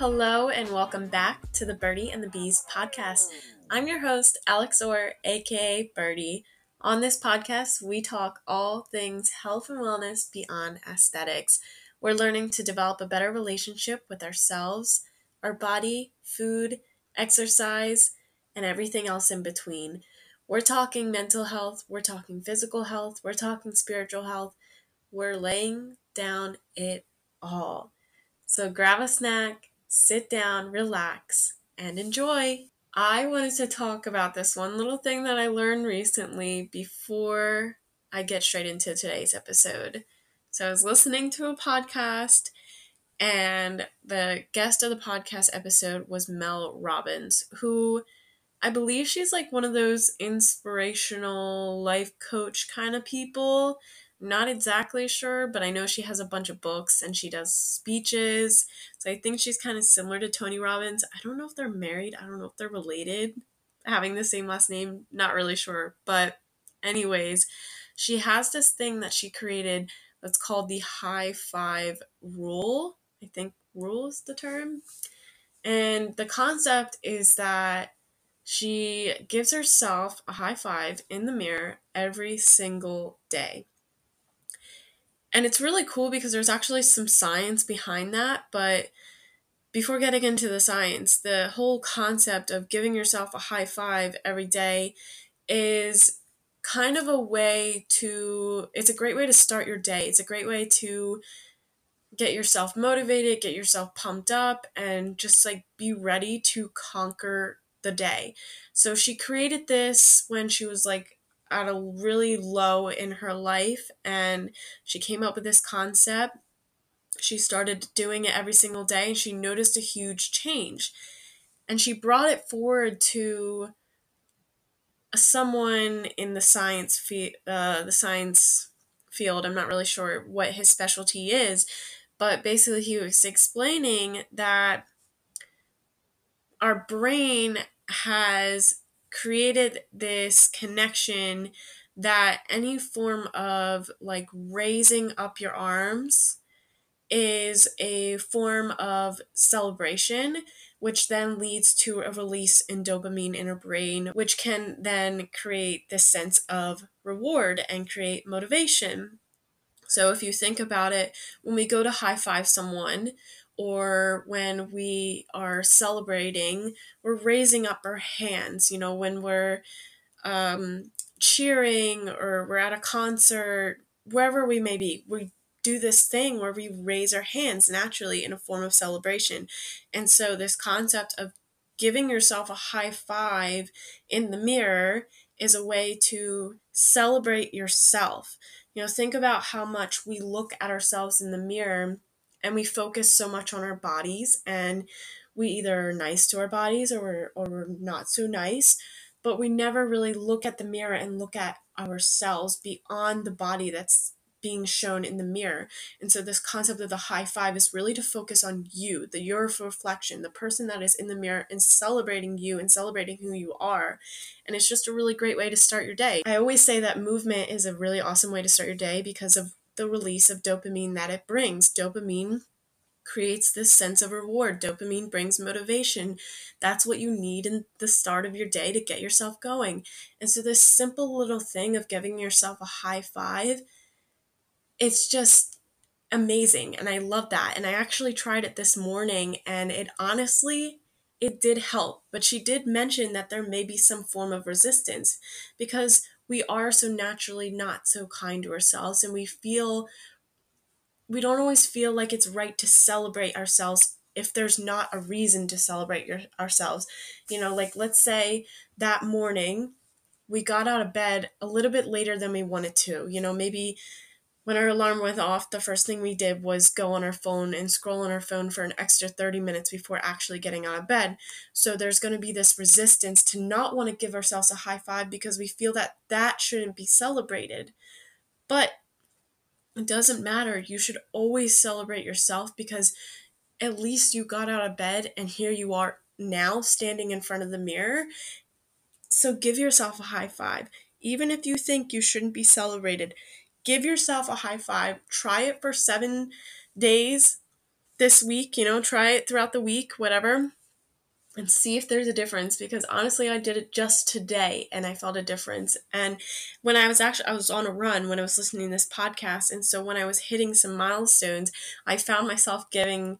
Hello, and welcome back to the Birdie and the Bees podcast. I'm your host, Alex Orr, aka Birdie. On this podcast, we talk all things health and wellness beyond aesthetics. We're learning to develop a better relationship with ourselves, our body, food, exercise, and everything else in between. We're talking mental health, we're talking physical health, we're talking spiritual health. We're laying down it all. So grab a snack, sit down, relax, and enjoy. I wanted to talk about this one little thing that I learned recently before I get straight into today's episode. So I was listening to a podcast, and the guest of the podcast episode was Mel Robbins, who I believe she's like one of those inspirational life coach kind of people not exactly sure, but I know she has a bunch of books and she does speeches. So I think she's kind of similar to Tony Robbins. I don't know if they're married, I don't know if they're related, having the same last name, not really sure. But, anyways, she has this thing that she created that's called the high five rule. I think rule is the term. And the concept is that she gives herself a high five in the mirror every single day. And it's really cool because there's actually some science behind that. But before getting into the science, the whole concept of giving yourself a high five every day is kind of a way to, it's a great way to start your day. It's a great way to get yourself motivated, get yourself pumped up, and just like be ready to conquer the day. So she created this when she was like at a really low in her life and she came up with this concept. She started doing it every single day and she noticed a huge change. And she brought it forward to someone in the science field uh, the science field. I'm not really sure what his specialty is but basically he was explaining that our brain has created this connection that any form of like raising up your arms is a form of celebration, which then leads to a release in dopamine in our brain, which can then create this sense of reward and create motivation. So, if you think about it, when we go to high five someone, or when we are celebrating, we're raising up our hands. You know, when we're um, cheering or we're at a concert, wherever we may be, we do this thing where we raise our hands naturally in a form of celebration. And so, this concept of giving yourself a high five in the mirror is a way to celebrate yourself. You know, think about how much we look at ourselves in the mirror and we focus so much on our bodies and we either are nice to our bodies or we're, or we're not so nice but we never really look at the mirror and look at ourselves beyond the body that's being shown in the mirror. And so this concept of the high five is really to focus on you, the your reflection, the person that is in the mirror and celebrating you and celebrating who you are. And it's just a really great way to start your day. I always say that movement is a really awesome way to start your day because of the release of dopamine that it brings. Dopamine creates this sense of reward. Dopamine brings motivation. That's what you need in the start of your day to get yourself going. And so, this simple little thing of giving yourself a high five, it's just amazing. And I love that. And I actually tried it this morning, and it honestly, it did help. But she did mention that there may be some form of resistance because we are so naturally not so kind to ourselves and we feel we don't always feel like it's right to celebrate ourselves if there's not a reason to celebrate your, ourselves. You know, like let's say that morning we got out of bed a little bit later than we wanted to. You know, maybe when our alarm went off, the first thing we did was go on our phone and scroll on our phone for an extra 30 minutes before actually getting out of bed. So there's going to be this resistance to not want to give ourselves a high five because we feel that that shouldn't be celebrated. But it doesn't matter. You should always celebrate yourself because at least you got out of bed and here you are now standing in front of the mirror. So give yourself a high five. Even if you think you shouldn't be celebrated, give yourself a high five. Try it for seven days, this week, you know, try it throughout the week, whatever, and see if there's a difference because honestly, I did it just today and I felt a difference. And when I was actually I was on a run when I was listening to this podcast and so when I was hitting some milestones, I found myself giving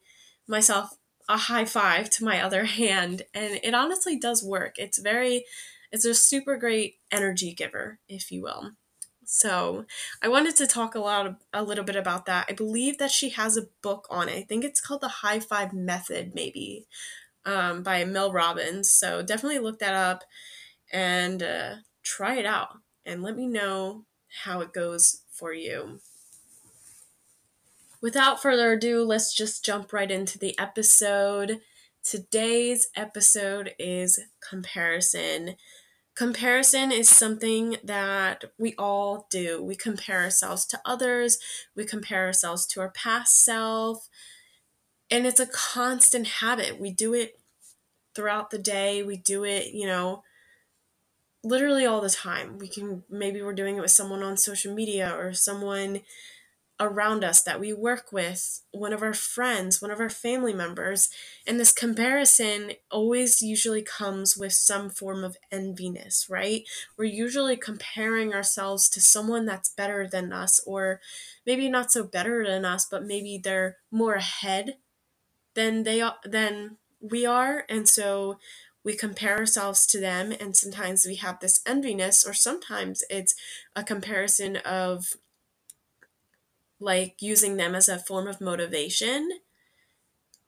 myself a high five to my other hand and it honestly does work. It's very it's a super great energy giver, if you will. So I wanted to talk a lot of, a little bit about that. I believe that she has a book on it. I think it's called the High Five Method, maybe, um, by Mel Robbins. So definitely look that up and uh, try it out and let me know how it goes for you. Without further ado, let's just jump right into the episode. Today's episode is comparison. Comparison is something that we all do. We compare ourselves to others, we compare ourselves to our past self, and it's a constant habit. We do it throughout the day, we do it, you know, literally all the time. We can maybe we're doing it with someone on social media or someone around us that we work with, one of our friends, one of our family members. And this comparison always usually comes with some form of enviness, right? We're usually comparing ourselves to someone that's better than us, or maybe not so better than us, but maybe they're more ahead than they are than we are. And so we compare ourselves to them and sometimes we have this enviness or sometimes it's a comparison of like using them as a form of motivation.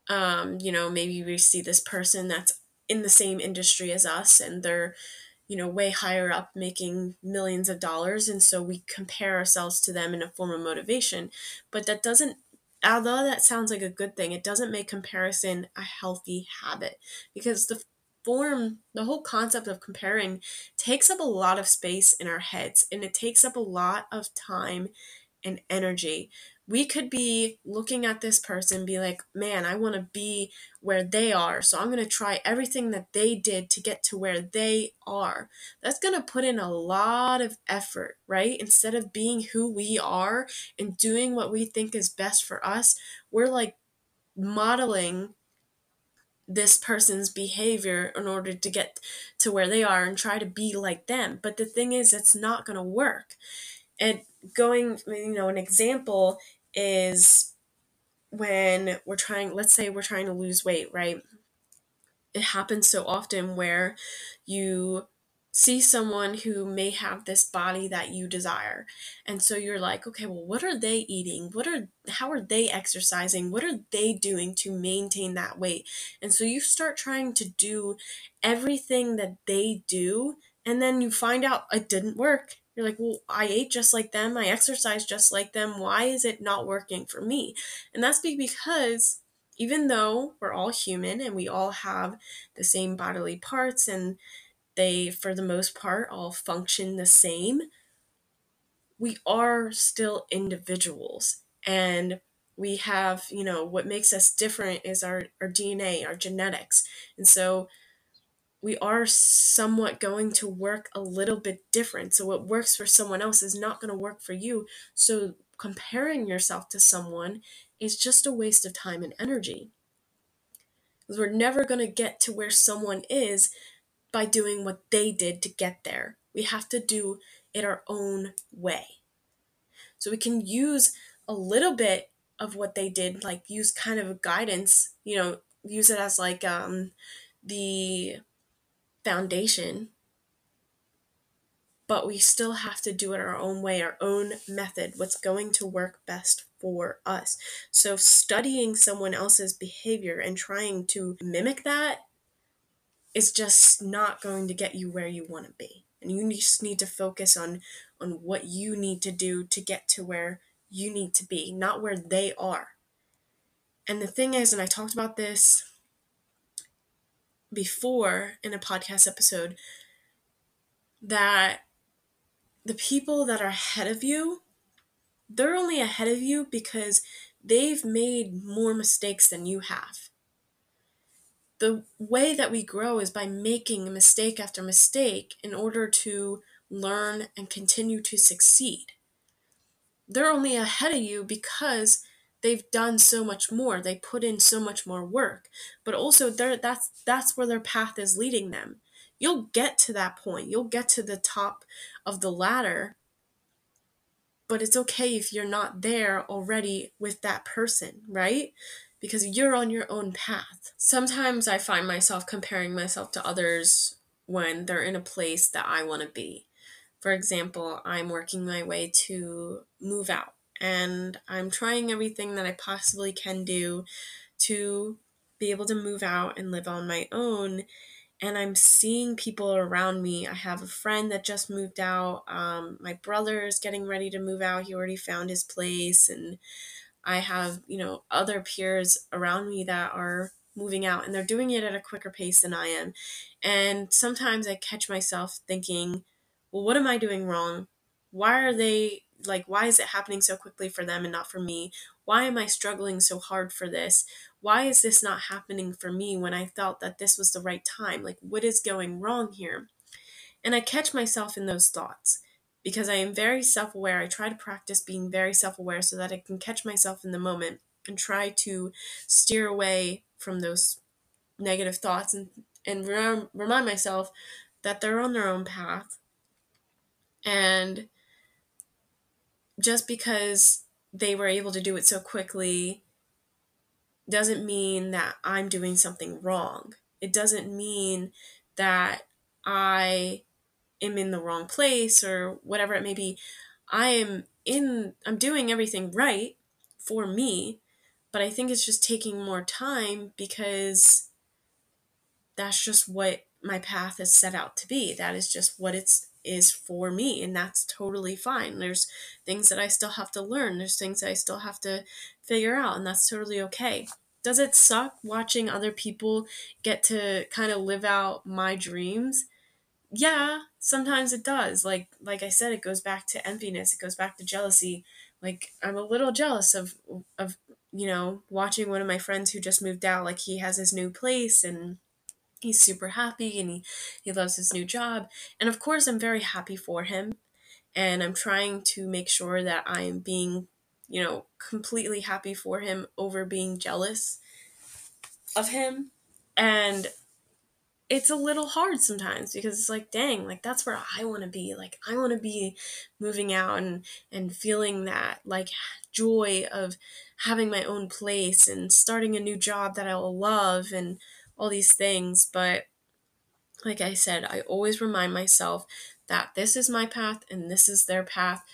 Um, you know, maybe we see this person that's in the same industry as us and they're, you know, way higher up making millions of dollars. And so we compare ourselves to them in a form of motivation. But that doesn't, although that sounds like a good thing, it doesn't make comparison a healthy habit because the form, the whole concept of comparing takes up a lot of space in our heads and it takes up a lot of time and energy. We could be looking at this person, be like, man, I want to be where they are. So I'm going to try everything that they did to get to where they are. That's going to put in a lot of effort, right? Instead of being who we are and doing what we think is best for us, we're like modeling this person's behavior in order to get to where they are and try to be like them. But the thing is, it's not going to work. And going, you know, an example is when we're trying, let's say we're trying to lose weight, right? It happens so often where you see someone who may have this body that you desire and so you're like okay well what are they eating? What are how are they exercising? What are they doing to maintain that weight? And so you start trying to do everything that they do and then you find out it didn't work you're like, well, I ate just like them, I exercised just like them. Why is it not working for me? And that's because even though we're all human and we all have the same bodily parts and they, for the most part, all function the same, we are still individuals. And we have, you know, what makes us different is our, our DNA, our genetics. And so we are somewhat going to work a little bit different. So, what works for someone else is not going to work for you. So, comparing yourself to someone is just a waste of time and energy. Because we're never going to get to where someone is by doing what they did to get there. We have to do it our own way. So, we can use a little bit of what they did, like use kind of a guidance, you know, use it as like um, the foundation, but we still have to do it our own way, our own method, what's going to work best for us. So, studying someone else's behavior and trying to mimic that is just not going to get you where you want to be. And you just need to focus on on what you need to do to get to where you need to be, not where they are. And the thing is, and I talked about this before in a podcast episode that the people that are ahead of you, they're only ahead of you because they've made more mistakes than you have. The way that we grow is by making mistake after mistake in order to learn and continue to succeed. They're only ahead of you because they've done so much more. They put in so much more work. But also they that's that's where their path is leading them. You'll get to that point. You'll get to the top of the ladder. But it's okay if you're not there already with that person right? Because you're on your own path. Sometimes i find myself comparing myself to others when they're in a place that i want to be. For example i'm working my way to move out and I'm trying everything that I possibly can do to be able to move out and live on my own. And I'm seeing people around me. I have a friend that just moved out. Um, my brother is getting ready to move out. He already found his place. And I have, you know, other peers around me that are moving out and they're doing it at a quicker pace than I am. And sometimes I catch myself thinking, well, what am I doing wrong? Why are they like why is it happening so quickly for them and not for me? Why am i struggling so hard for this? Why is this not happening for me when i felt that this was the right time? Like what is going wrong here? And i catch myself in those thoughts because i am very self-aware. I try to practice being very self-aware so that i can catch myself in the moment and try to steer away from those negative thoughts and and remind myself that they're on their own path. And just because they were able to do it so quickly doesn't mean that I'm doing something wrong. It doesn't mean that I am in the wrong place or whatever it may be. I am in I'm doing everything right for me, but I think it's just taking more time because that's just what my path is set out to be. That is just what it's is for me and that's totally fine. There's things that i still have to learn. There's things i still have to figure out and that's totally okay. Does it suck watching other people get to kind of live out my dreams? Yeah sometimes it does. Like like i said it goes back to emptiness. It goes back to jealousy. Like i'm a little jealous of of you know watching one of my friends who just moved out. Like he has his new place and he's super happy and he, he loves his new job. And of course, I'm very happy for him. And I'm trying to make sure that I'm being, you know, completely happy for him over being jealous of him. And it's a little hard sometimes because it's like dang like that's where i want to be like i want to be moving out and and feeling that like joy of having my own place and starting a new job that i'll love and all these things. But like I said, I always remind myself that this is my path and this is their path.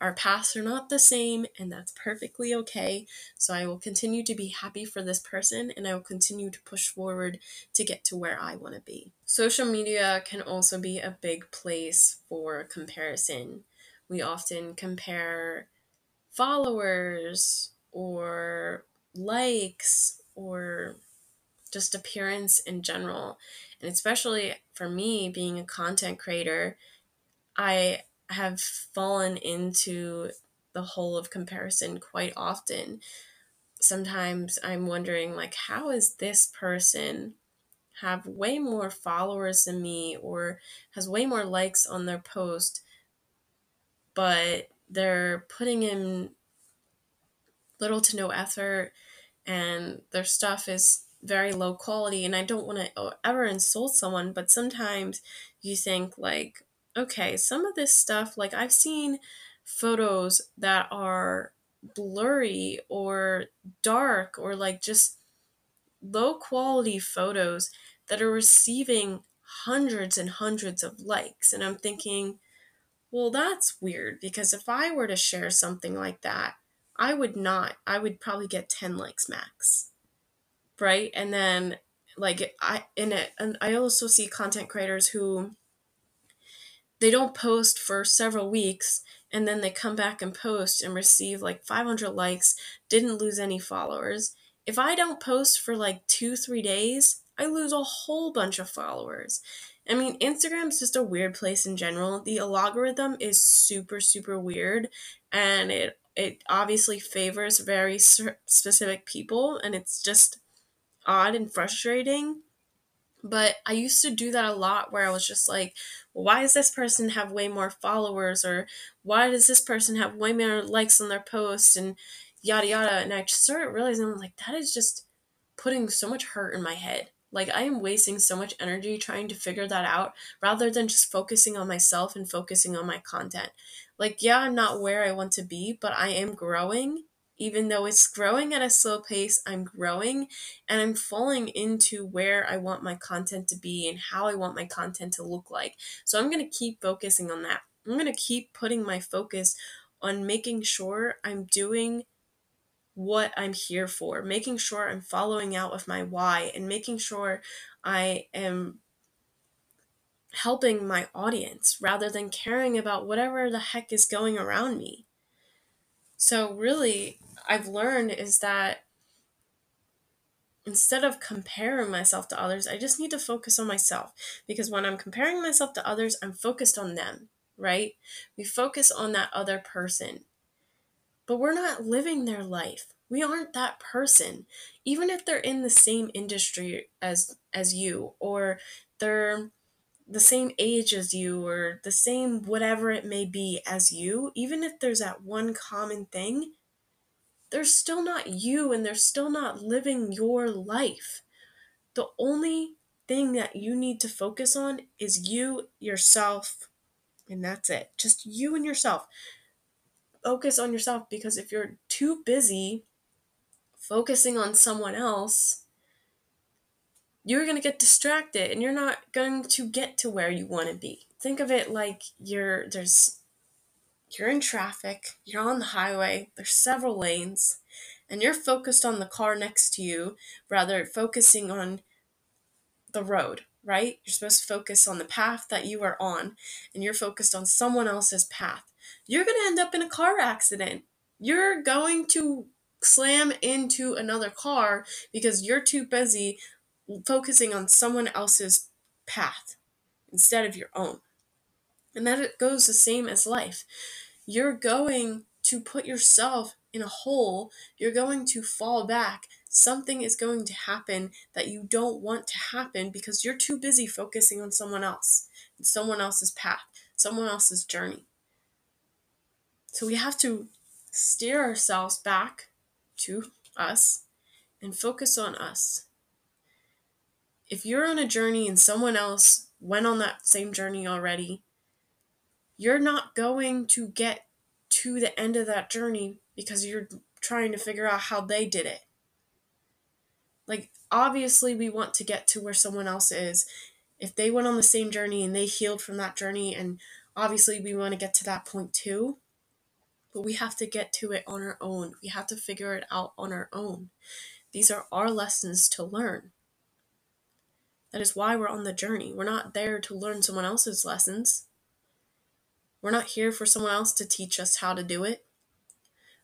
Our paths are not the same, and that's perfectly okay. So I will continue to be happy for this person and I will continue to push forward to get to where I want to be. Social media can also be a big place for comparison. We often compare followers or likes or just appearance in general. And especially for me, being a content creator, I have fallen into the hole of comparison quite often. Sometimes I'm wondering, like, how is this person have way more followers than me or has way more likes on their post, but they're putting in little to no effort and their stuff is very low quality and I don't want to ever insult someone, but sometimes you think like, okay, some of this stuff like I've seen photos that are blurry or dark or like just low quality photos that are receiving hundreds and hundreds of likes and I'm thinking, well, that's weird because if I were to share something like that, I would not. I would probably get 10 likes max right? And then like I in it and I also see content creators who they don't post for several weeks and then they come back and post and receive like 500 likes, didn't lose any followers. If I don't post for like 2-3 days, I lose a whole bunch of followers. I mean, Instagram's just a weird place in general. The algorithm is super super weird and it it obviously favors very specific people and it's just odd and frustrating. But I used to do that a lot where I was just like, well, why does this person have way more followers? Or why does this person have way more likes on their post? And, yada yada. And I started realizing, I'm like, that is just putting so much hurt in my head. Like, I am wasting so much energy trying to figure that out rather than just focusing on myself and focusing on my content. Like, yeah, I'm not where I want to be, but I am growing. Even though it's growing at a slow pace, I'm growing and I'm falling into where I want my content to be and how I want my content to look like. So I'm going to keep focusing on that. I'm going to keep putting my focus on making sure I'm doing what I'm here for, making sure I'm following out with my why, and making sure I am helping my audience rather than caring about whatever the heck is going around me. So, really, I've learned is that instead of comparing myself to others, I just need to focus on myself. Because when I'm comparing myself to others, I'm focused on them, right? We focus on that other person, but we're not living their life. We aren't that person. Even if they're in the same industry as as you or they're the same age as you or the same whatever it may be as you even if there's that one common thing they're still not you and they're still not living your life. The only thing that you need to focus on is you yourself and that's it. Just you and yourself. Focus on yourself because if you're too busy focusing on someone else, you're going to get distracted and you're not going to get to where you want to be. Think of it like you're there's you're in traffic, you're on the highway, there's several lanes, and you're focused on the car next to you rather focusing on the road, right? You're supposed to focus on the path that you are on, and you're focused on someone else's path. You're going to end up in a car accident. You're going to slam into another car because you're too busy focusing on someone else's path instead of your own. And that it goes the same as life. You're going to put yourself in a hole, you're going to fall back. Something is going to happen that you don't want to happen because you're too busy focusing on someone else someone else's path, someone else's journey. So we have to steer ourselves back to us and focus on us. If you're on a journey and someone else went on that same journey already, you're not going to get to the end of that journey because you're trying to figure out how they did it. Like, obviously, we want to get to where someone else is. If they went on the same journey and they healed from that journey, and obviously, we want to get to that point too but we have to get to it on our own. We have to figure it out on our own. These are our lessons to learn. That is why we're on the journey. We're not there to learn someone else's lessons. We're not here for someone else to teach us how to do it.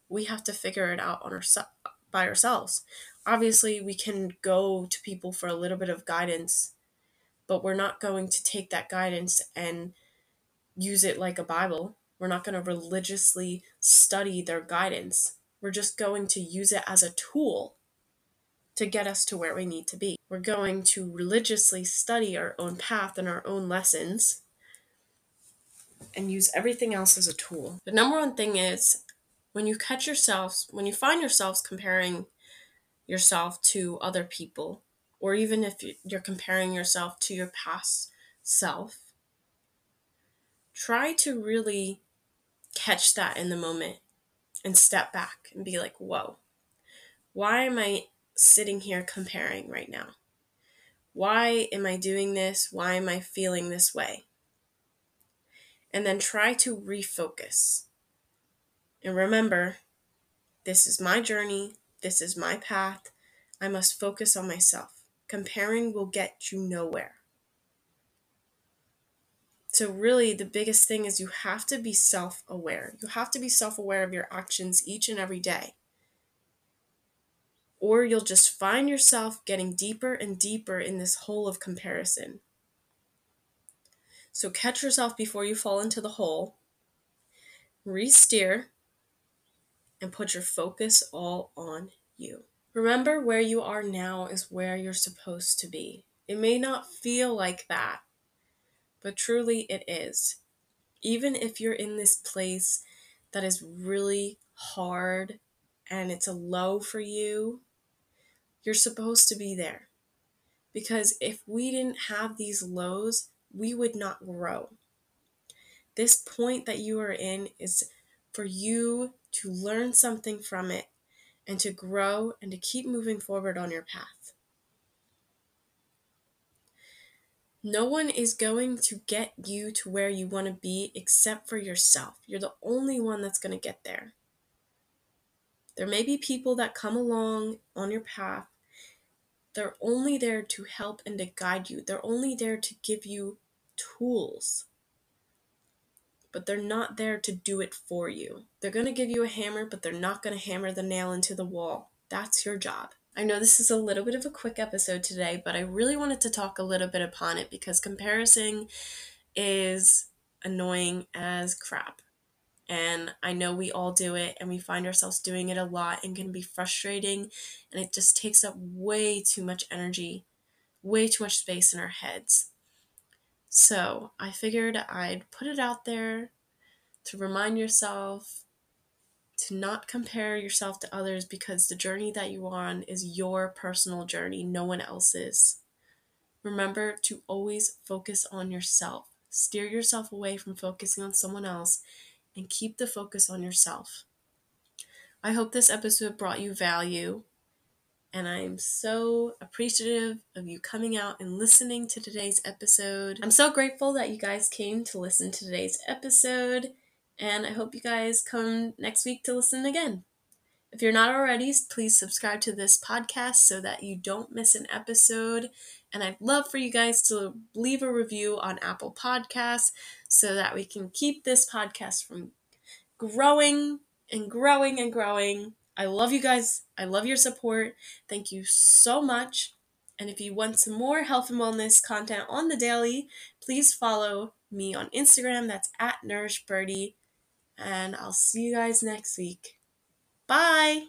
We have to figure it out on our, by ourselves. Obviously, we can go to people for a little bit of guidance, but we're not going to take that guidance and use it like a Bible we're not going to religiously study their guidance. We're just going to use it as a tool to get us to where we need to be. We're going to religiously study our own path and our own lessons and use everything else as a tool. The number one thing is when you catch yourselves, when you find yourselves comparing yourself to other people, or even if you're comparing yourself to your past self, try to really catch that in the moment and step back and be like, whoa, why am I sitting here comparing right now? Why am I doing this? Why am I feeling this way? And then try to refocus. And remember, this is my journey, this is my path. I must focus on myself. Comparing will get you nowhere. So, really, the biggest thing is you have to be self aware. You have to be self aware of your actions each and every day. Or you'll just find yourself getting deeper and deeper in this hole of comparison. So, catch yourself before you fall into the hole, re steer, and put your focus all on you. Remember, where you are now is where you're supposed to be. It may not feel like that but truly it is. Even if you're in this place that is really hard and it's a low for you, you're supposed to be there. Because if we didn't have these lows, we would not grow. This point that you are in is for you to learn something from it and to grow and to keep moving forward on your path. No one is going to get you to where you want to be except for yourself. You're the only one that's going to get there. There may be people that come along on your path. They're only there to help and to guide you. They're only there to give you tools. But they're not there to do it for you. They're going to give you a hammer, but they're not going to hammer the nail into the wall. That's your job. I know this is a little bit of a quick episode today, but I really wanted to talk a little bit upon it because comparison is annoying as crap. And I know we all do it and we find ourselves doing it a lot and can be frustrating and it just takes up way too much energy, way too much space in our heads. So I figured I'd put it out there to remind yourself to not compare yourself to others because the journey that you're on is your personal journey, no one else's. Remember to always focus on yourself. Steer yourself away from focusing on someone else and keep the focus on yourself. I hope this episode brought you value, and I'm so appreciative of you coming out and listening to today's episode. I'm so grateful that you guys came to listen to today's episode, and I hope you guys come next week to listen again. If you're not already, please subscribe to this podcast so that you don't miss an episode. And I'd love for you guys to leave a review on Apple Podcasts so that we can keep this podcast from growing and growing and growing. I love you guys. I love your support. Thank you so much. And if you want some more health and wellness content on the daily, please follow me on Instagram. That's at NourishBirdie. And I'll see you guys next week. Bye.